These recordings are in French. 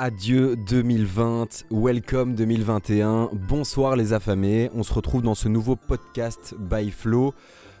Adieu 2020, welcome 2021, bonsoir les affamés, on se retrouve dans ce nouveau podcast by Flow.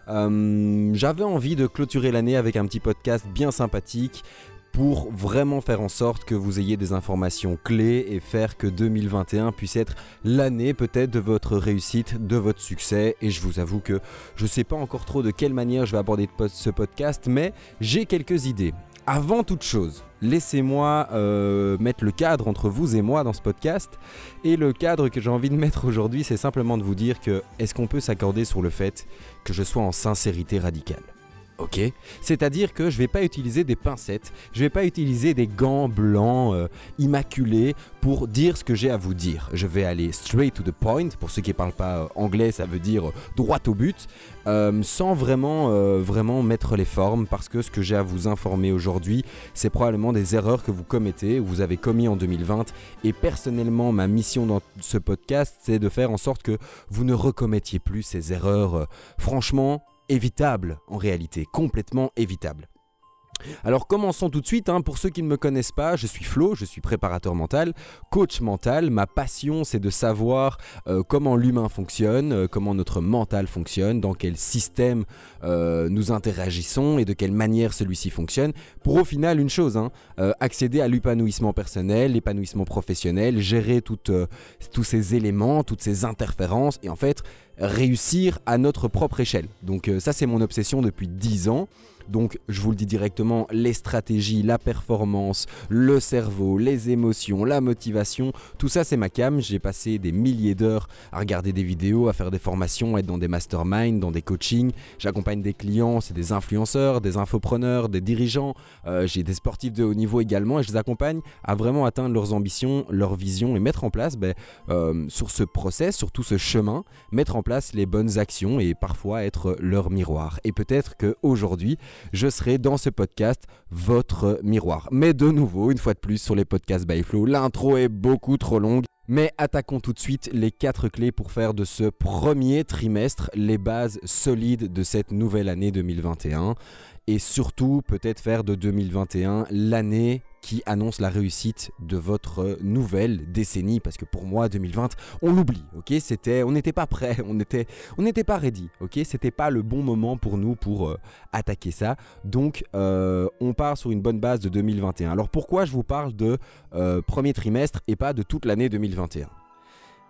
Euh, j'avais envie de clôturer l'année avec un petit podcast bien sympathique pour vraiment faire en sorte que vous ayez des informations clés et faire que 2021 puisse être l'année peut-être de votre réussite, de votre succès. Et je vous avoue que je ne sais pas encore trop de quelle manière je vais aborder ce podcast, mais j'ai quelques idées. Avant toute chose, laissez-moi euh, mettre le cadre entre vous et moi dans ce podcast. Et le cadre que j'ai envie de mettre aujourd'hui, c'est simplement de vous dire que est-ce qu'on peut s'accorder sur le fait que je sois en sincérité radicale? Ok C'est-à-dire que je vais pas utiliser des pincettes, je vais pas utiliser des gants blancs euh, immaculés pour dire ce que j'ai à vous dire. Je vais aller straight to the point. Pour ceux qui ne parlent pas euh, anglais, ça veut dire droit au but, euh, sans vraiment, vraiment mettre les formes, parce que ce que j'ai à vous informer aujourd'hui, c'est probablement des erreurs que vous commettez ou vous avez commis en 2020. Et personnellement, ma mission dans ce podcast, c'est de faire en sorte que vous ne recommettiez plus ces erreurs. franchement, évitable en réalité, complètement évitable. Alors commençons tout de suite, hein. pour ceux qui ne me connaissent pas, je suis Flo, je suis préparateur mental, coach mental, ma passion c'est de savoir euh, comment l'humain fonctionne, euh, comment notre mental fonctionne, dans quel système euh, nous interagissons et de quelle manière celui-ci fonctionne, pour au final une chose, hein, accéder à l'épanouissement personnel, l'épanouissement professionnel, gérer tous ces éléments, toutes ces interférences et en fait réussir à notre propre échelle. Donc ça c'est mon obsession depuis 10 ans. Donc je vous le dis directement, les stratégies, la performance, le cerveau, les émotions, la motivation, tout ça c'est ma cam. J'ai passé des milliers d'heures à regarder des vidéos, à faire des formations, à être dans des masterminds, dans des coachings. J'accompagne des clients, c'est des influenceurs, des infopreneurs, des dirigeants. Euh, j'ai des sportifs de haut niveau également et je les accompagne à vraiment atteindre leurs ambitions, leurs visions et mettre en place ben, euh, sur ce process, sur tout ce chemin, mettre en place les bonnes actions et parfois être leur miroir. Et peut-être qu'aujourd'hui, je serai dans ce podcast votre miroir. Mais de nouveau, une fois de plus sur les podcasts by Flow, l'intro est beaucoup trop longue. Mais attaquons tout de suite les quatre clés pour faire de ce premier trimestre les bases solides de cette nouvelle année 2021 et surtout peut-être faire de 2021 l'année qui annonce la réussite de votre nouvelle décennie. Parce que pour moi 2020 on l'oublie ok? C'était on n'était pas prêt on était on n'était pas ready ok? C'était pas le bon moment pour nous pour euh, attaquer ça. Donc euh, on part sur une bonne base de 2021 alors pourquoi je vous parle de euh, premier trimestre et pas de toute l'année 2021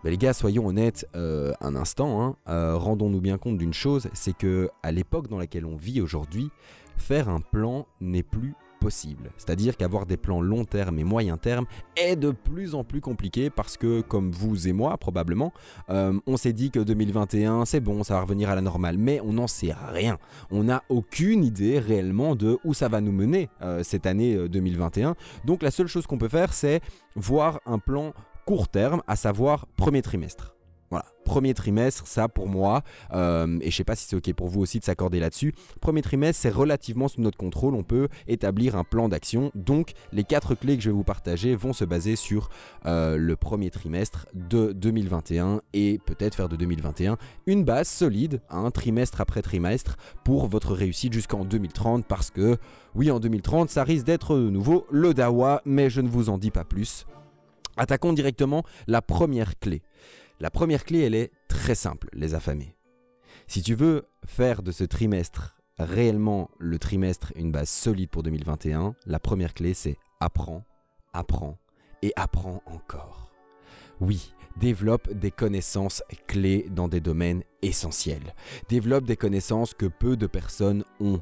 les gars, soyons honnêtes un instant, hein, rendons-nous bien compte d'une chose, c'est que à l'époque dans laquelle on vit aujourd'hui, faire un plan n'est plus possible. C'est-à-dire qu'avoir des plans long terme et moyen terme est de plus en plus compliqué parce que, comme vous et moi probablement, euh, on s'est dit que 2021 c'est bon, ça va revenir à la normale, mais on n'en sait rien. On n'a aucune idée réellement de où ça va nous mener euh, cette année 2021. Euh, Donc la seule chose qu'on peut faire c'est voir un plan court terme, à savoir premier trimestre. Voilà, premier trimestre, ça pour moi, euh, et je sais pas si c'est ok pour vous aussi de s'accorder là-dessus. Premier trimestre, c'est relativement sous notre contrôle, on peut établir un plan d'action. Donc les quatre clés que je vais vous partager vont se baser sur euh, le premier trimestre de 2021 et peut-être faire de 2021 une base solide, un trimestre après trimestre, pour votre réussite jusqu'en 2030, parce que oui, en 2030, ça risque d'être de nouveau le Dawa, mais je ne vous en dis pas plus. Attaquons directement la première clé. La première clé, elle est très simple, les affamés. Si tu veux faire de ce trimestre réellement le trimestre une base solide pour 2021, la première clé, c'est apprends, apprends et apprends encore. Oui, développe des connaissances clés dans des domaines essentiels. Développe des connaissances que peu de personnes ont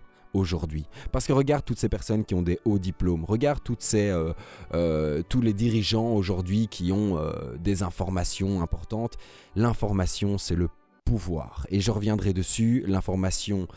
Parce que regarde toutes ces personnes qui ont des hauts diplômes, regarde toutes ces, euh, euh, tous les dirigeants aujourd'hui qui ont euh, des informations importantes. L'information, c'est le pouvoir. Et je reviendrai dessus, l'information,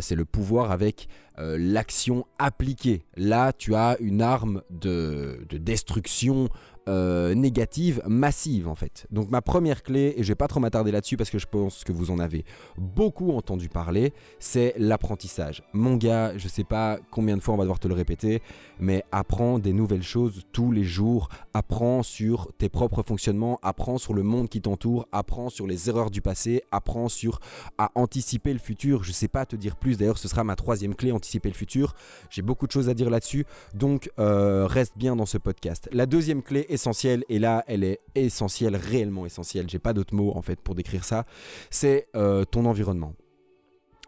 c'est le pouvoir avec l'action appliquée. Là, tu as une arme de destruction euh, négative massive en fait. Donc ma première clé, et je vais pas trop m'attarder là-dessus parce que je pense que vous en avez beaucoup entendu parler, c'est l'apprentissage. Mon gars, je sais pas combien de fois on va devoir te le répéter, mais apprends des nouvelles choses tous les jours, apprends sur tes propres fonctionnements, apprends sur le monde qui t'entoure, apprends sur les erreurs du passé, apprends sur à anticiper le futur. Je sais pas te dire plus, d'ailleurs ce sera ma troisième clé, anticiper le futur. J'ai beaucoup de choses à dire là-dessus, donc euh, reste bien dans ce podcast. La deuxième clé essentielle, et là elle est essentielle, réellement essentielle, j'ai pas d'autres mots en fait pour décrire ça, c'est euh, ton environnement.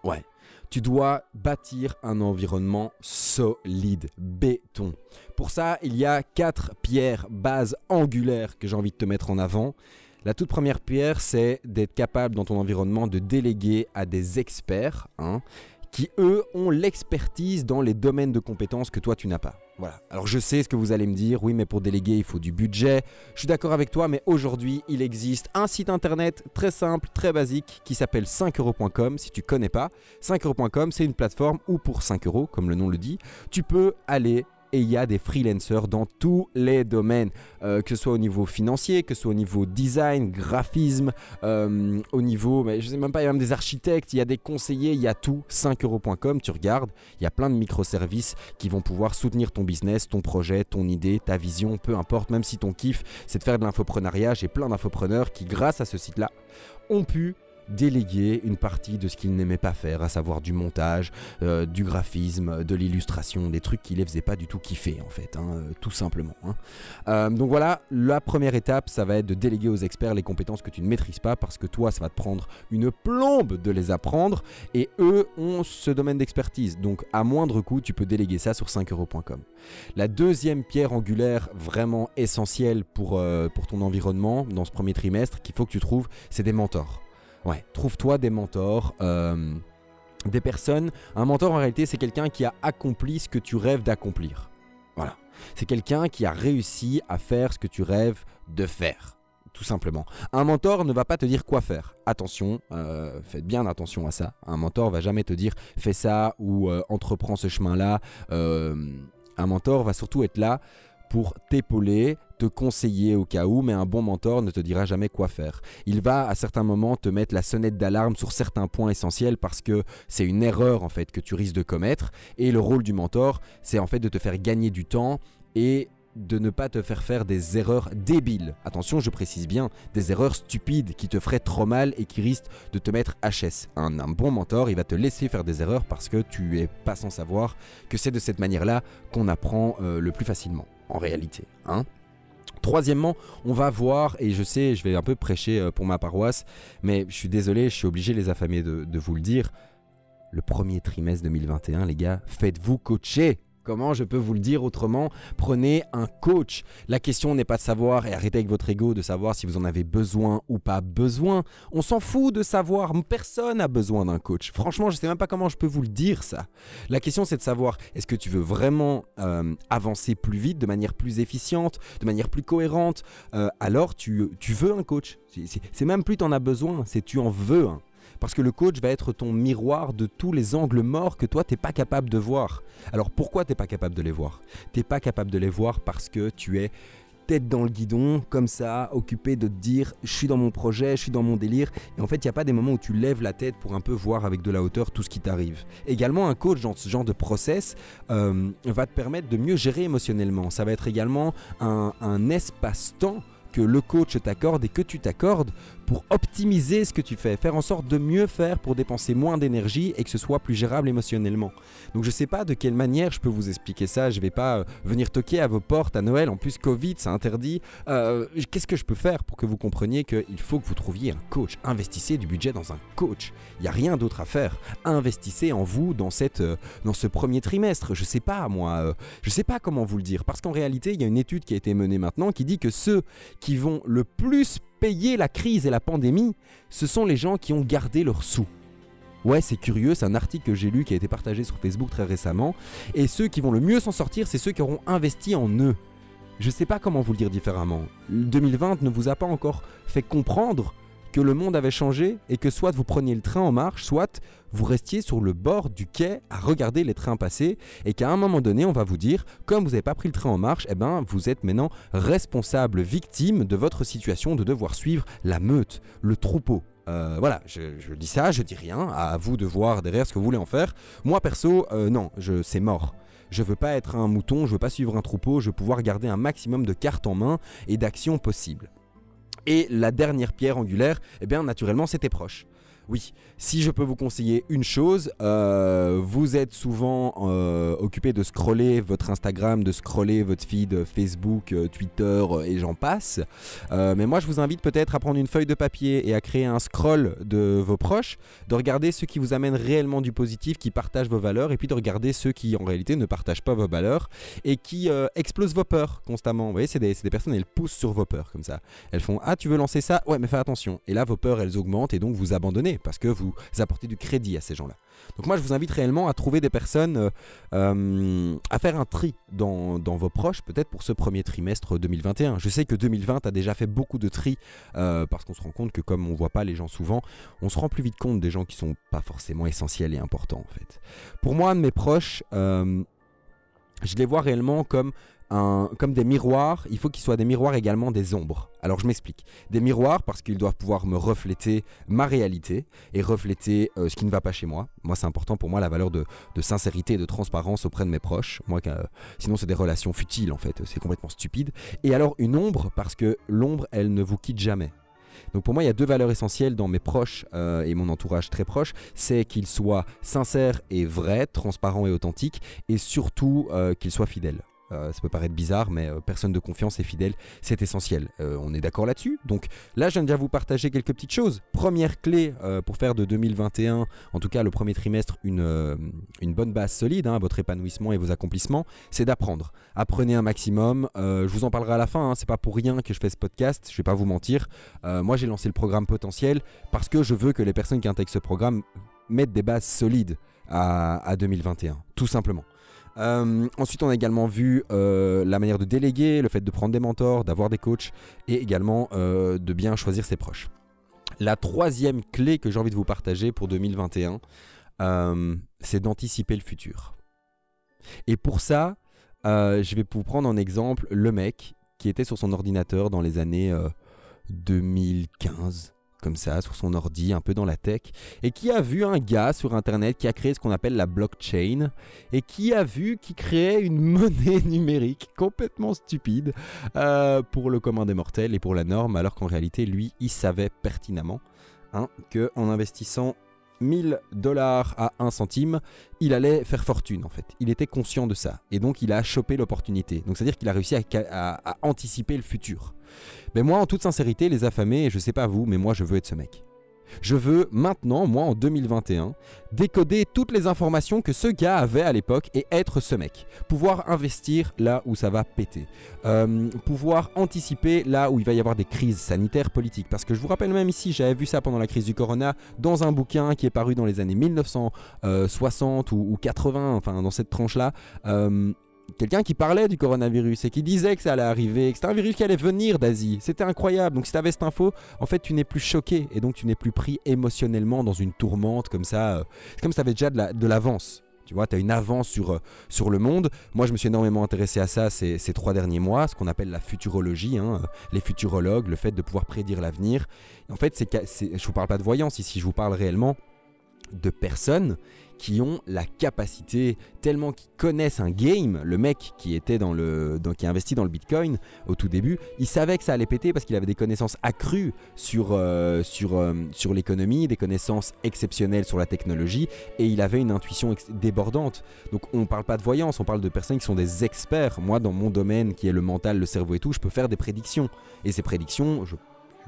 Ouais. Tu dois bâtir un environnement solide, béton. Pour ça, il y a quatre pierres bases angulaires que j'ai envie de te mettre en avant. La toute première pierre, c'est d'être capable dans ton environnement de déléguer à des experts hein, qui, eux, ont l'expertise dans les domaines de compétences que toi, tu n'as pas. Voilà. Alors je sais ce que vous allez me dire, oui mais pour déléguer il faut du budget. Je suis d'accord avec toi mais aujourd'hui il existe un site internet très simple, très basique qui s'appelle 5euros.com si tu connais pas. 5euros.com c'est une plateforme où pour 5 euros comme le nom le dit, tu peux aller et il y a des freelancers dans tous les domaines, euh, que ce soit au niveau financier, que ce soit au niveau design, graphisme, euh, au niveau, mais je sais même pas, il y a même des architectes, il y a des conseillers, il y a tout. 5euros.com, tu regardes, il y a plein de microservices qui vont pouvoir soutenir ton business, ton projet, ton idée, ta vision, peu importe, même si ton kiff c'est de faire de l'infoprenariat, j'ai plein d'infopreneurs qui grâce à ce site-là ont pu déléguer une partie de ce qu'il n'aimait pas faire, à savoir du montage, euh, du graphisme, de l'illustration, des trucs qui les faisaient pas du tout kiffer en fait, hein, euh, tout simplement. Hein. Euh, donc voilà, la première étape, ça va être de déléguer aux experts les compétences que tu ne maîtrises pas parce que toi, ça va te prendre une plombe de les apprendre et eux ont ce domaine d'expertise. Donc à moindre coût, tu peux déléguer ça sur 5euros.com. La deuxième pierre angulaire vraiment essentielle pour, pour ton environnement dans ce premier trimestre qu'il faut que tu trouves, c'est des mentors. Ouais, trouve-toi des mentors. Euh, des personnes. Un mentor en réalité, c'est quelqu'un qui a accompli ce que tu rêves d'accomplir. Voilà. C'est quelqu'un qui a réussi à faire ce que tu rêves de faire. Tout simplement. Un mentor ne va pas te dire quoi faire. Attention, euh, faites bien attention à ça. Un mentor va jamais te dire fais ça ou euh, entreprends ce chemin-là. un mentor va surtout être là pour t'épauler, te conseiller au cas où, mais un bon mentor ne te dira jamais quoi faire. Il va à certains moments te mettre la sonnette d'alarme sur certains points essentiels parce que c'est une erreur en fait que tu risques de commettre. Et le rôle du mentor, c'est en fait de te faire gagner du temps et de ne pas te faire faire des erreurs débiles. Attention, je précise bien, des erreurs stupides qui te feraient trop mal et qui risquent de te mettre HS. Un, un bon mentor, il va te laisser faire des erreurs parce que tu es pas sans savoir que c'est de cette manière-là qu'on apprend euh, le plus facilement en réalité. Hein Troisièmement, on va voir, et je sais, je vais un peu prêcher euh, pour ma paroisse, mais je suis désolé, je suis obligé les affamés de, de vous le dire. Le premier trimestre 2021, les gars, faites-vous coacher. Comment je peux vous le dire autrement? Prenez un coach. La question n'est pas de savoir, et arrêtez avec votre ego de savoir si vous en avez besoin ou pas besoin. On s'en fout de savoir. Personne n'a besoin d'un coach. Franchement, je ne sais même pas comment je peux vous le dire ça. La question c'est de savoir, est-ce que tu veux vraiment euh, avancer plus vite, de manière plus efficiente, de manière plus cohérente? Euh, Alors tu, veux un coach. C'est même plus tu en as besoin, c'est tu en veux un. Parce que le coach va être ton miroir de tous les angles morts que toi, tu n'es pas capable de voir. Alors pourquoi tu n'es pas capable de les voir? Tu n'es pas capable de les voir parce que tu es tête dans le guidon, comme ça, occupé de te dire je suis dans mon projet, je suis dans mon délire. Et en fait, il n'y a pas des moments où tu lèves la tête pour un peu voir avec de la hauteur tout ce qui t'arrive. Également, un coach dans ce genre de process euh, va te permettre de mieux gérer émotionnellement. Ça va être également un espace-temps que le coach t'accorde et que tu t'accordes pour optimiser ce que tu fais, faire en sorte de mieux faire pour dépenser moins d'énergie et que ce soit plus gérable émotionnellement. Donc je sais pas de quelle manière je peux vous expliquer ça, je vais pas euh, venir toquer à vos portes à Noël, en plus Covid ça interdit. Euh, qu'est-ce que je peux faire pour que vous compreniez qu'il faut que vous trouviez un coach? Investissez du budget dans un coach, il n'y a rien d'autre à faire. Investissez en vous dans, cette, euh, dans ce premier trimestre, je sais pas moi, je sais pas comment vous le dire, parce qu'en réalité il y a une étude qui a été menée maintenant qui dit que ceux qui vont le plus la crise et la pandémie, ce sont les gens qui ont gardé leurs sous. Ouais, c'est curieux, c'est un article que j'ai lu qui a été partagé sur Facebook très récemment. Et ceux qui vont le mieux s'en sortir, c'est ceux qui auront investi en eux. Je sais pas comment vous le dire différemment. 2020 ne vous a pas encore fait comprendre que le monde avait changé et que soit vous preniez le train en marche, soit vous restiez sur le bord du quai à regarder les trains passer et qu'à un moment donné, on va vous dire, comme vous n'avez pas pris le train en marche, eh ben, vous êtes maintenant responsable, victime de votre situation de devoir suivre la meute, le troupeau. Euh, voilà, je, dis ça, je dis rien, à vous de voir derrière ce que vous voulez en faire. Moi perso, euh, non, c'est mort. Je veux pas être un mouton, je veux pas suivre un troupeau, je veux pouvoir garder un maximum de cartes en main et d'actions possibles. Et la dernière pierre angulaire, eh bien naturellement, c'était proche. Oui, si je peux vous conseiller une chose, euh, vous êtes souvent euh, occupé de scroller votre Instagram, de scroller votre feed Facebook, euh, Twitter et j'en passe. mais moi, je vous invite peut-être à prendre une feuille de papier et à créer un scroll de vos proches, de regarder ceux qui vous amènent réellement du positif, qui partagent vos valeurs, et puis de regarder ceux qui en réalité ne partagent pas vos valeurs et qui explosent vos peurs constamment. Vous voyez, c'est des, personnes, elles poussent sur vos peurs comme ça. Elles font Ah, tu veux lancer ça? Ouais, mais fais attention. Et là, vos peurs, elles augmentent et donc vous abandonnez parce que vous apportez du crédit à ces gens-là. Donc moi je vous invite réellement à trouver des personnes, euh, euh, à faire un tri dans, vos proches peut-être pour ce premier trimestre 2021. Je sais que 2020 a déjà fait beaucoup de tri euh, parce qu'on se rend compte que comme on voit pas les gens souvent, on se rend plus vite compte des gens qui sont pas forcément essentiels et importants en fait. Pour moi, mes proches, je les vois réellement comme comme des miroirs, il faut qu'ils soient des miroirs également des ombres. Alors je m'explique. Des miroirs parce qu'ils doivent pouvoir me refléter ma réalité et refléter euh, ce qui ne va pas chez moi. Moi c'est important pour moi la valeur de, sincérité et de transparence auprès de mes proches. Moi, sinon c'est des relations futiles en fait, c'est complètement stupide. Et alors une ombre parce que l'ombre elle ne vous quitte jamais. Donc pour moi, il y a deux valeurs essentielles dans mes proches euh, et mon entourage très proche, c'est qu'ils soient sincères et vrais, transparents et authentiques, et surtout euh, qu'ils soient fidèles. Euh, ça peut paraître bizarre, mais euh, personne de confiance et fidèle, c'est essentiel. Euh, on est d'accord là-dessus. Donc là, je viens déjà vous partager quelques petites choses. Première clé pour faire de 2021, en tout cas le premier trimestre, une, bonne base solide à hein, votre épanouissement et vos accomplissements, c'est d'apprendre. Apprenez un maximum. je vous en parlerai à la fin. Hein, c'est pas pour rien que je fais ce podcast. Je vais pas vous mentir. moi, j'ai lancé le programme potentiel parce que je veux que les personnes qui intègrent ce programme mettent des bases solides à 2021, tout simplement. Euh, ensuite, on a également vu euh, la manière de déléguer, le fait de prendre des mentors, d'avoir des coachs et également euh, de bien choisir ses proches. La troisième clé que j'ai envie de vous partager pour 2021, c'est d'anticiper le futur. Et pour ça, je vais vous prendre en exemple le mec qui était sur son ordinateur dans les années 2015, comme ça sur son ordi, un peu dans la tech, et qui a vu un gars sur Internet qui a créé ce qu'on appelle la blockchain, et qui a vu qu'il créait une monnaie numérique complètement stupide euh, pour le commun des mortels et pour la norme, alors qu'en réalité, lui, il savait pertinemment hein, qu'en investissant 1000 dollars à 1 centime, il allait faire fortune en fait. Il était conscient de ça. Et donc il a chopé l'opportunité. Donc c'est-à-dire qu'il a réussi à anticiper le futur. Mais moi, en toute sincérité, les affamés, je sais pas vous, mais moi, je veux être ce mec. Je veux maintenant, moi en 2021, décoder toutes les informations que ce gars avait à l'époque et être ce mec. Pouvoir investir là où ça va péter. Euh, pouvoir anticiper là où il va y avoir des crises sanitaires, politiques. Parce que je vous rappelle même ici, j'avais vu ça pendant la crise du corona dans un bouquin qui est paru dans les années 1960 ou, 80, enfin dans cette tranche-là. Euh, quelqu'un qui parlait du coronavirus et qui disait que ça allait arriver, que c'était un virus qui allait venir d'Asie. C'était incroyable. Donc si tu avais cette info, en fait, tu n'es plus choqué et donc tu n'es plus pris émotionnellement dans une tourmente comme ça. Euh, c'est comme si tu avais déjà de l'avance. tu vois, tu as une avance sur, euh, sur le monde. Moi, je me suis énormément intéressé à ça ces, ces trois derniers mois, ce qu'on appelle la futurologie, hein, les futurologues, le fait de pouvoir prédire l'avenir. En fait, c'est, je ne vous parle pas de voyance ici, je vous parle réellement de personnes qui ont la capacité, tellement qu'ils connaissent un game, le mec qui était dans le, qui a investi dans le Bitcoin au tout début, il savait que ça allait péter parce qu'il avait des connaissances accrues sur, euh, sur, euh, sur l'économie, des connaissances exceptionnelles sur la technologie, et il avait une intuition débordante. Donc on ne parle pas de voyance, on parle de personnes qui sont des experts. Moi, dans mon domaine qui est le mental, le cerveau et tout, je peux faire des prédictions. Et ces prédictions, je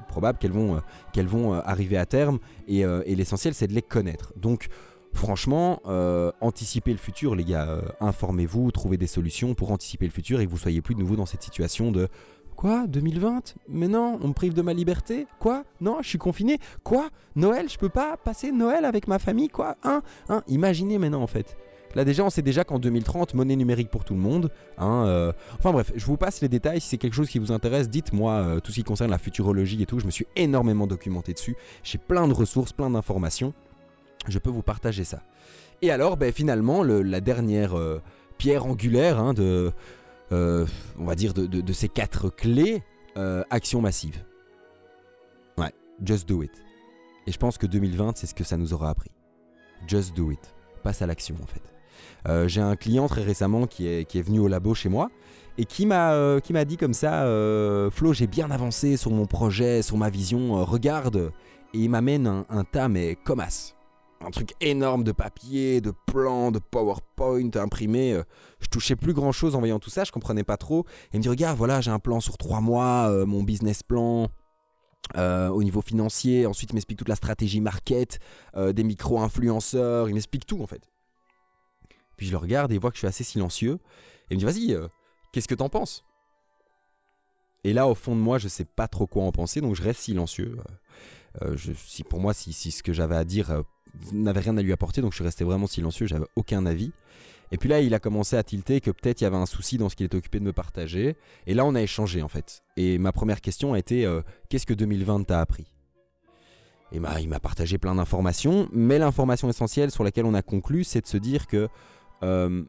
probable qu'elles vont, euh, vont arriver à terme. Et, et l'essentiel c'est de les connaître. Donc franchement, euh, anticipez le futur, les gars. Euh, informez-vous, trouvez des solutions pour anticiper le futur et que vous soyez plus de nouveau dans cette situation de Quoi? 2020 Mais non, on me prive de ma liberté? Quoi? Non, je suis confiné? Quoi? Noël, je peux pas passer Noël avec ma famille? Quoi? Hein Hein Imaginez maintenant en fait. Là déjà, on sait déjà qu'en 2030, monnaie numérique pour tout le monde. Hein, euh, Enfin bref, je vous passe les détails. Si c'est quelque chose qui vous intéresse, dites-moi euh, tout ce qui concerne la futurologie et tout. Je me suis énormément documenté dessus. J'ai plein de ressources, plein d'informations. Je peux vous partager ça. Et alors, ben, finalement, la dernière pierre angulaire hein, de, on va dire, de, ces quatre clés, action massive. Ouais, just do it. Et je pense que 2020, c'est ce que ça nous aura appris. Just do it. Passe à l'action en fait. Euh, j'ai un client très récemment qui est, qui est venu au labo chez moi et qui m'a euh, qui m'a dit comme ça euh, Flo j'ai bien avancé sur mon projet sur ma vision regarde et il m'amène un, tas mais comme as un truc énorme de papier de plans de PowerPoint imprimé je touchais plus grand chose en voyant tout ça je comprenais pas trop et il me dit regarde voilà j'ai un plan sur trois mois mon business plan au niveau financier. Ensuite, il m'explique toute la stratégie market, des micro-influenceurs. Il m'explique tout en fait. Puis je le regarde et il voit que je suis assez silencieux. Et il me dit Vas-y, euh, qu'est-ce que t'en penses? Et là, au fond de moi, je sais pas trop quoi en penser, donc je reste silencieux. Je, si pour moi, si, ce que j'avais à dire n'avait rien à lui apporter, donc je suis resté vraiment silencieux, j'avais aucun avis. Et puis là, il a commencé à tilter que peut-être il y avait un souci dans ce qu'il était occupé de me partager. Et là, on a échangé en fait. Et ma première question a été euh, qu'est-ce que 2020 t'a appris? Et bah, il m'a partagé plein d'informations, mais l'information essentielle sur laquelle on a conclu, c'est de se dire que euh,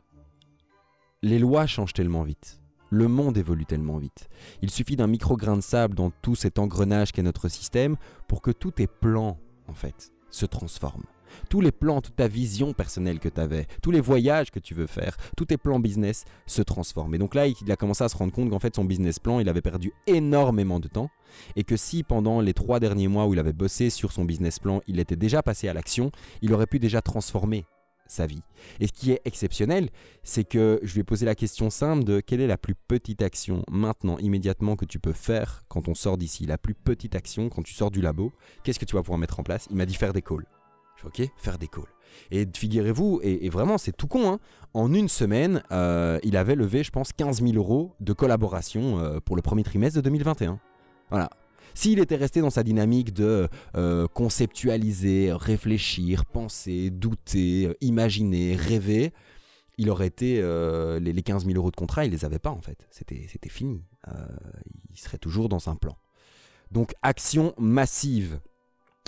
les lois changent tellement vite. Le monde évolue tellement vite. Il suffit d'un micro-grain de sable dans tout cet engrenage qu'est notre système pour que tous tes plans, en fait, se transforment tous les plans, toute ta vision personnelle que tu avais, tous les voyages que tu veux faire, tous tes plans business se transforment. Et donc là, il a commencé à se rendre compte qu'en fait, son business plan, il avait perdu énormément de temps et que si pendant les trois derniers mois où il avait bossé sur son business plan, il était déjà passé à l'action, il aurait pu déjà transformer sa vie. Et ce qui est exceptionnel, c'est que je lui ai posé la question simple de quelle est la plus petite action maintenant, immédiatement, que tu peux faire quand on sort d'ici. La plus petite action quand tu sors du labo, qu'est-ce que tu vas pouvoir mettre en place? Il m'a dit faire des calls ok, faire des calls. Et figurez-vous, et, vraiment c'est tout con, hein, en une semaine, euh, il avait levé, je pense, 15 000 euros de collaboration euh, pour le premier trimestre de 2021. Voilà. S'il était resté dans sa dynamique de euh, conceptualiser, réfléchir, penser, douter, imaginer, rêver, il aurait été les, les, 15 000 euros de contrat, il les avait pas en fait. C'était fini. il serait toujours dans un plan. Donc action massive.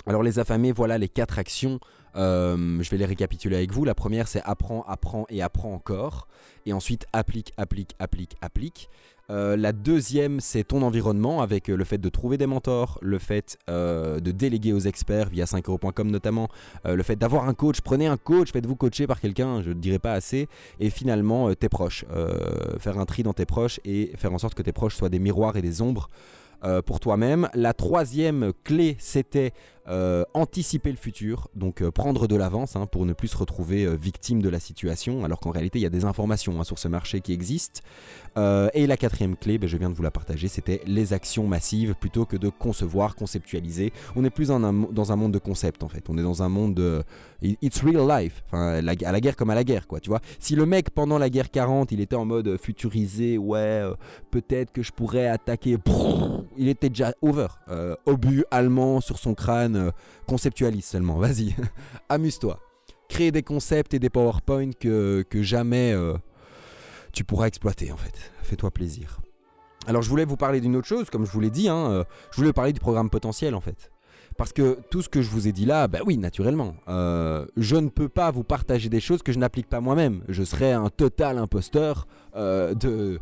Alors les affamés, voilà les quatre actions. Euh, je vais les récapituler avec vous. La première, c'est apprends, apprends et apprends encore. Et ensuite, applique, applique, applique, applique. Euh, la deuxième, c'est ton environnement avec euh, le fait de trouver des mentors, le fait de déléguer aux experts via 5euros.com notamment, le fait d'avoir un coach. Prenez un coach, faites-vous coacher par quelqu'un, je ne dirais pas assez. Et finalement, tes proches. faire un tri dans tes proches et faire en sorte que tes proches soient des miroirs et des ombres pour toi-même. La troisième clé, c'était euh, anticiper le futur, donc euh, prendre de l'avance hein, pour ne plus se retrouver euh, victime de la situation, alors qu'en réalité il y a des informations hein, sur ce marché qui existent. et la quatrième clé, ben, je viens de vous la partager, c'était les actions massives plutôt que de concevoir, conceptualiser. On n'est plus dans un, monde de concept en fait, on est dans un monde de it's real life, à la guerre comme à la guerre quoi, tu vois. Si le mec pendant la guerre 40 il était en mode futurisé, ouais, peut-être que je pourrais attaquer, il était déjà over, obus allemand sur son crâne euh, conceptualise seulement. Vas-y, amuse-toi. Crée des concepts et des PowerPoint que, jamais euh, tu pourras exploiter en fait. Fais-toi plaisir. Alors je voulais vous parler d'une autre chose, comme je vous l'ai dit, hein, euh, je voulais parler du programme potentiel en fait. Parce que tout ce que je vous ai dit là, bah oui, naturellement, je ne peux pas vous partager des choses que je n'applique pas moi-même. Je serais un total imposteur de,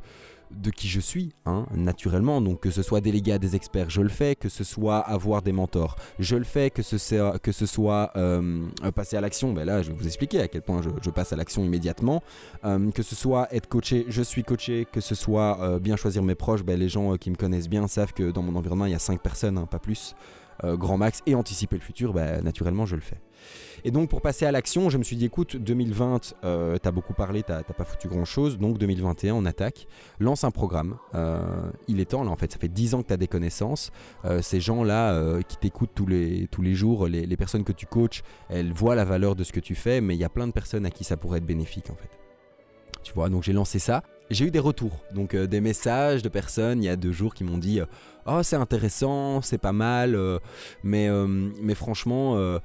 de qui je suis, hein, naturellement. Donc que ce soit délégué à des experts, je le fais. Que ce soit avoir des mentors, je le fais. Que ce soit, soit euh, passer à l'action, ben là je vais vous expliquer à quel point je, passe à l'action immédiatement. Euh, que ce soit être coaché, je suis coaché. Que ce soit euh, bien choisir mes proches, ben, les gens qui me connaissent bien savent que dans mon environnement il y a 5 personnes, hein, pas plus. grand max et anticiper le futur, ben, naturellement je le fais. Et donc pour passer à l'action, je me suis dit écoute, 2020, euh, t'as beaucoup parlé, t'as pas foutu grand chose, donc 2021 on attaque, lance un programme. Euh, il est temps là en fait, ça fait 10 ans que t'as des connaissances. Euh, ces gens-là qui t'écoutent tous les, tous les jours, les, les, personnes que tu coaches, elles voient la valeur de ce que tu fais, mais il y a plein de personnes à qui ça pourrait être bénéfique en fait. Tu vois, donc j'ai lancé ça. J'ai eu des retours, donc des messages de personnes il y a deux jours qui m'ont dit Oh, c'est intéressant, c'est pas mal, mais, mais franchement,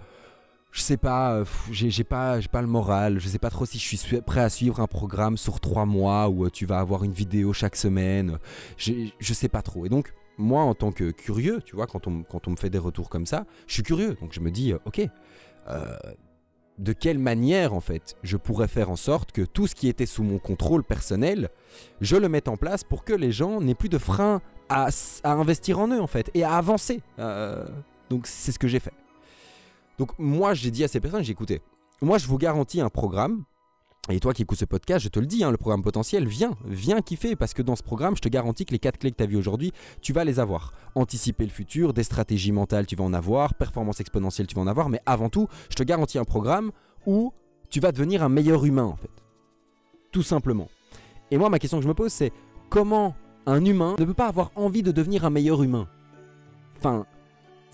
je sais pas, euh, j'ai pas, pas le moral, je sais pas trop si je suis prêt à suivre un programme sur trois mois où euh, tu vas avoir une vidéo chaque semaine. Je, je sais pas trop. Et donc, moi, en tant que curieux, tu vois, quand on, quand on me fait des retours comme ça, je suis curieux. Donc, je me dis, euh, ok, de quelle manière, en fait, je pourrais faire en sorte que tout ce qui était sous mon contrôle personnel, je le mette en place pour que les gens n'aient plus de frein à, à, investir en eux, en fait, et à avancer. donc, c'est ce que j'ai fait. Donc moi, j'ai dit à ces personnes, j'ai écouté, moi je vous garantis un programme, et toi qui écoutes ce podcast, je te le dis, hein, le programme potentiel, viens, viens kiffer, parce que dans ce programme, je te garantis que les quatre clés que tu as vues aujourd'hui, tu vas les avoir. Anticiper le futur, des stratégies mentales, tu vas en avoir, performance exponentielle, tu vas en avoir, mais avant tout, je te garantis un programme où tu vas devenir un meilleur humain, en fait. Tout simplement. Et moi, ma question que je me pose, c'est comment un humain ne peut pas avoir envie de devenir un meilleur humain? Enfin,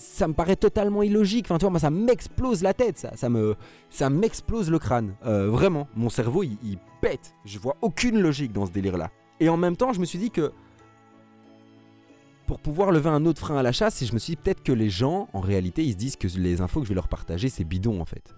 ça me paraît totalement illogique. Enfin, tu vois, moi, ça m'explose la tête, ça. Ça me, ça m'explose le crâne. Euh, vraiment, mon cerveau, il, pète. Je vois aucune logique dans ce délire-là. Et en même temps, je me suis dit que pour pouvoir lever un autre frein à la chasse, je me suis dit peut-être que les gens, en réalité, ils se disent que les infos que je vais leur partager, c'est bidon, en fait.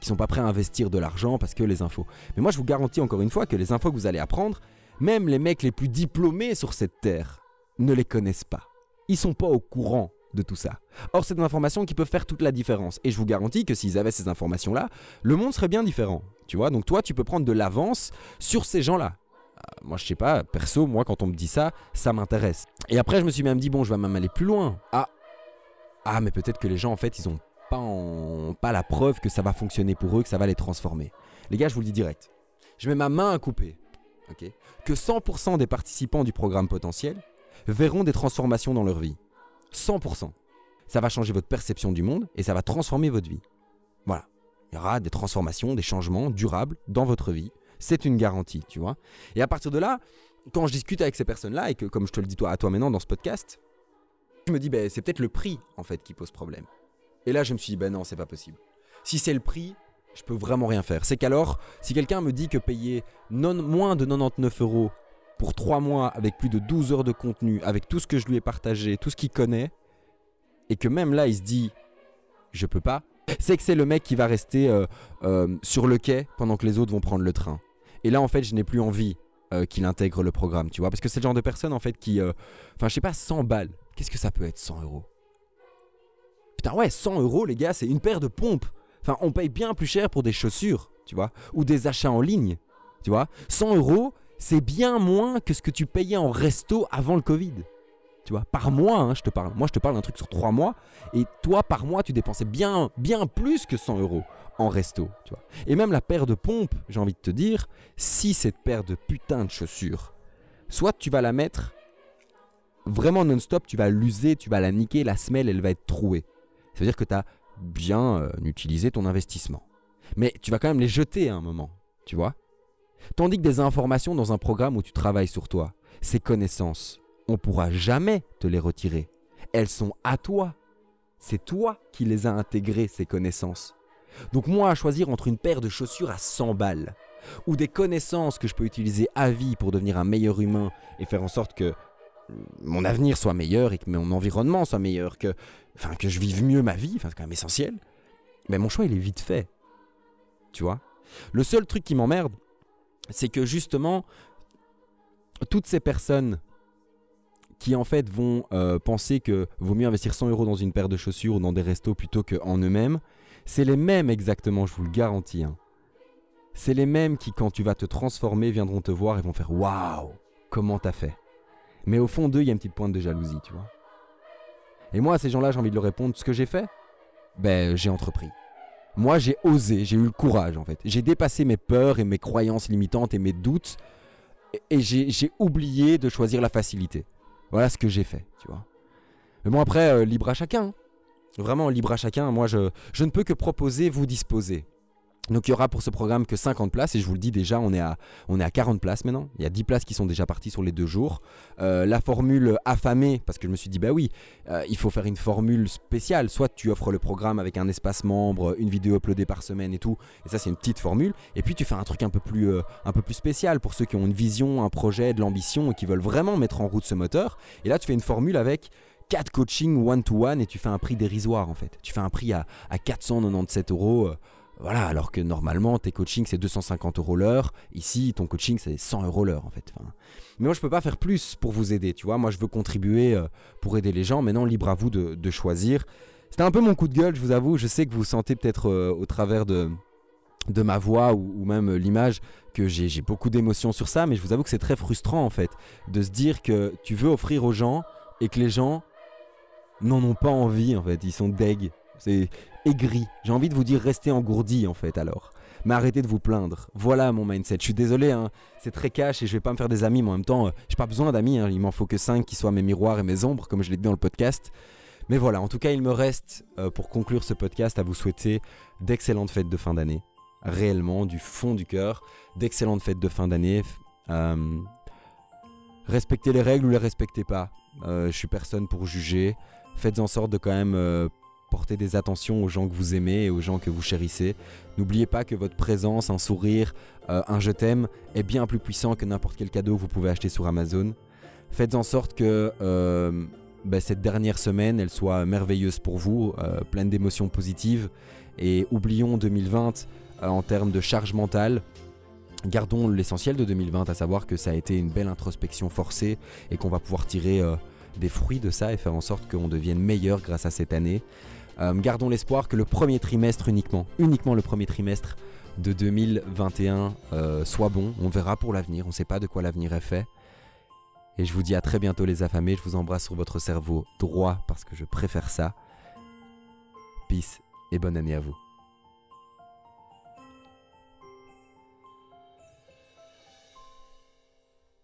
Qu'ils sont pas prêts à investir de l'argent parce que les infos. Mais moi, je vous garantis encore une fois que les infos que vous allez apprendre, même les mecs les plus diplômés sur cette terre, ne les connaissent pas. Ils sont pas au courant de tout ça. Or, c'est des informations qui peuvent faire toute la différence. Et je vous garantis que s'ils avaient ces informations-là, le monde serait bien différent. Tu vois, donc toi, tu peux prendre de l'avance sur ces gens-là. Euh, moi, je sais pas, perso, moi, quand on me dit ça, ça m'intéresse. Et après, je me suis même dit, bon, je vais même aller plus loin. Ah, ah mais peut-être que les gens, en fait, ils ont pas, la preuve que ça va fonctionner pour eux, que ça va les transformer. Les gars, je vous le dis direct. Je mets ma main à couper. ok? Que 100% des participants du programme potentiel verront des transformations dans leur vie. 100%. Ça va changer votre perception du monde et ça va transformer votre vie. Voilà. Il y aura des transformations, des changements durables dans votre vie. C'est une garantie, tu vois. Et à partir de là, quand je discute avec ces personnes-là et que, comme je te le dis toi, à toi maintenant dans ce podcast, je me dis, ben, c'est peut-être le prix, en fait, qui pose problème. Et là, je me suis dit, ben non, c'est pas possible. Si c'est le prix, je peux vraiment rien faire. C'est qu'alors, si quelqu'un me dit que payer non, moins de 99 euros pour 3 mois avec plus de 12 heures de contenu, avec tout ce que je lui ai partagé, tout ce qu'il connaît, et que même là il se dit je peux pas, c'est que c'est le mec qui va rester euh, euh, sur le quai pendant que les autres vont prendre le train. Et là en fait je n'ai plus envie euh, qu'il intègre le programme, tu vois, parce que c'est le genre de personne en fait qui, enfin je sais pas, 100 balles, qu'est-ce que ça peut être 100 euros? Putain ouais, 100 euros les gars, c'est une paire de pompes. Enfin on paye bien plus cher pour des chaussures, tu vois, ou des achats en ligne, tu vois. 100 euros, c'est bien moins que ce que tu payais en resto avant le Covid. Tu vois, par mois, hein, je te parle. Moi, je te parle d'un truc sur trois mois. Et toi, par mois, tu dépensais bien, bien plus que 100 euros en resto. Tu vois. Et même la paire de pompes, j'ai envie de te dire, si cette paire de putain de chaussures, soit tu vas la mettre vraiment non-stop, tu vas l'user, tu vas la niquer, la semelle, elle va être trouée. Ça veut dire que tu as bien euh, utilisé ton investissement. Mais tu vas quand même les jeter à un moment, tu vois. Tandis que des informations dans un programme où tu travailles sur toi, ces connaissances, on pourra jamais te les retirer. Elles sont à toi. C'est toi qui les as intégrées, ces connaissances. Donc moi, à choisir entre une paire de chaussures à 100 balles, ou des connaissances que je peux utiliser à vie pour devenir un meilleur humain et faire en sorte que mon avenir soit meilleur et que mon environnement soit meilleur, que, enfin, que je vive mieux ma vie, enfin, c'est quand même essentiel, mais mon choix, il est vite fait. Tu vois? Le seul truc qui m'emmerde, c'est que justement, toutes ces personnes qui en fait vont euh, penser que vaut mieux investir 100 euros dans une paire de chaussures ou dans des restos plutôt qu'en eux-mêmes, c'est les mêmes exactement, je vous le garantis. Hein. C'est les mêmes qui, quand tu vas te transformer, viendront te voir et vont faire Waouh, comment t'as fait Mais au fond d'eux, il y a une petite pointe de jalousie, tu vois. Et moi, à ces gens-là, j'ai envie de leur répondre Ce que j'ai fait Ben, j'ai entrepris. Moi, j'ai osé, j'ai eu le courage en fait. J'ai dépassé mes peurs et mes croyances limitantes et mes doutes et j'ai oublié de choisir la facilité. Voilà ce que j'ai fait, tu vois. Mais bon, après, euh, libre à chacun. Hein. Vraiment, libre à chacun. Moi, je, je ne peux que proposer, vous disposer. Donc il y aura pour ce programme que 50 places et je vous le dis déjà on est à, on est à 40 places maintenant. Il y a 10 places qui sont déjà parties sur les deux jours. Euh, la formule affamée parce que je me suis dit bah oui euh, il faut faire une formule spéciale. Soit tu offres le programme avec un espace membre, une vidéo uploadée par semaine et tout. Et ça c'est une petite formule. Et puis tu fais un truc un peu plus, euh, un peu plus spécial pour ceux qui ont une vision, un projet, de l'ambition et qui veulent vraiment mettre en route ce moteur. Et là tu fais une formule avec 4 coachings one-to-one et tu fais un prix dérisoire en fait. Tu fais un prix à, 497 euros. Euh, voilà, alors que normalement tes coachings c'est 250 euros l'heure. Ici, ton coaching c'est 100 euros l'heure en fait. mais moi je peux pas faire plus pour vous aider, tu vois. Moi je veux contribuer euh, pour aider les gens. Maintenant, libre à vous de, choisir. C'était un peu mon coup de gueule, je vous avoue. Je sais que vous sentez peut-être euh, au travers de, de ma voix ou, même l'image que j'ai beaucoup d'émotions sur ça, mais je vous avoue que c'est très frustrant en fait de se dire que tu veux offrir aux gens et que les gens n'en ont pas envie en fait, ils sont deg, aigri. J'ai envie de vous dire restez engourdi en fait alors. Mais arrêtez de vous plaindre. Voilà mon mindset. Je suis désolé, hein. c'est très cash et je vais pas me faire des amis, mais en même temps, euh, j'ai pas besoin d'amis. Hein. Il m'en faut que 5 qui soient mes miroirs et mes ombres, comme je l'ai dit dans le podcast. Mais voilà, en tout cas, il me reste, euh, pour conclure ce podcast, à vous souhaiter d'excellentes fêtes de fin d'année réellement du fond du cœur. D'excellentes fêtes de fin d'année. Euh, respectez les règles ou les respectez pas. Je suis personne pour juger. Faites en sorte de quand même euh, porter des attentions aux gens que vous aimez et aux gens que vous chérissez. N'oubliez pas que votre présence, un sourire, un je t'aime est bien plus puissant que n'importe quel cadeau que vous pouvez acheter sur Amazon. Faites en sorte que ben, cette dernière semaine, elle soit merveilleuse pour vous, pleine d'émotions positives. Et oublions 2020 euh, en termes de charge mentale. Gardons l'essentiel de 2020, à savoir que ça a été une belle introspection forcée et qu'on va pouvoir tirer euh, des fruits de ça et faire en sorte qu'on devienne meilleur grâce à cette année. Euh, gardons l'espoir que le premier trimestre uniquement, uniquement le premier trimestre de 2021 soit bon. On verra pour l'avenir, on ne sait pas de quoi l'avenir est fait. Et je vous dis à très bientôt les affamés, je vous embrasse sur votre cerveau droit parce que je préfère ça. Peace et bonne année à vous.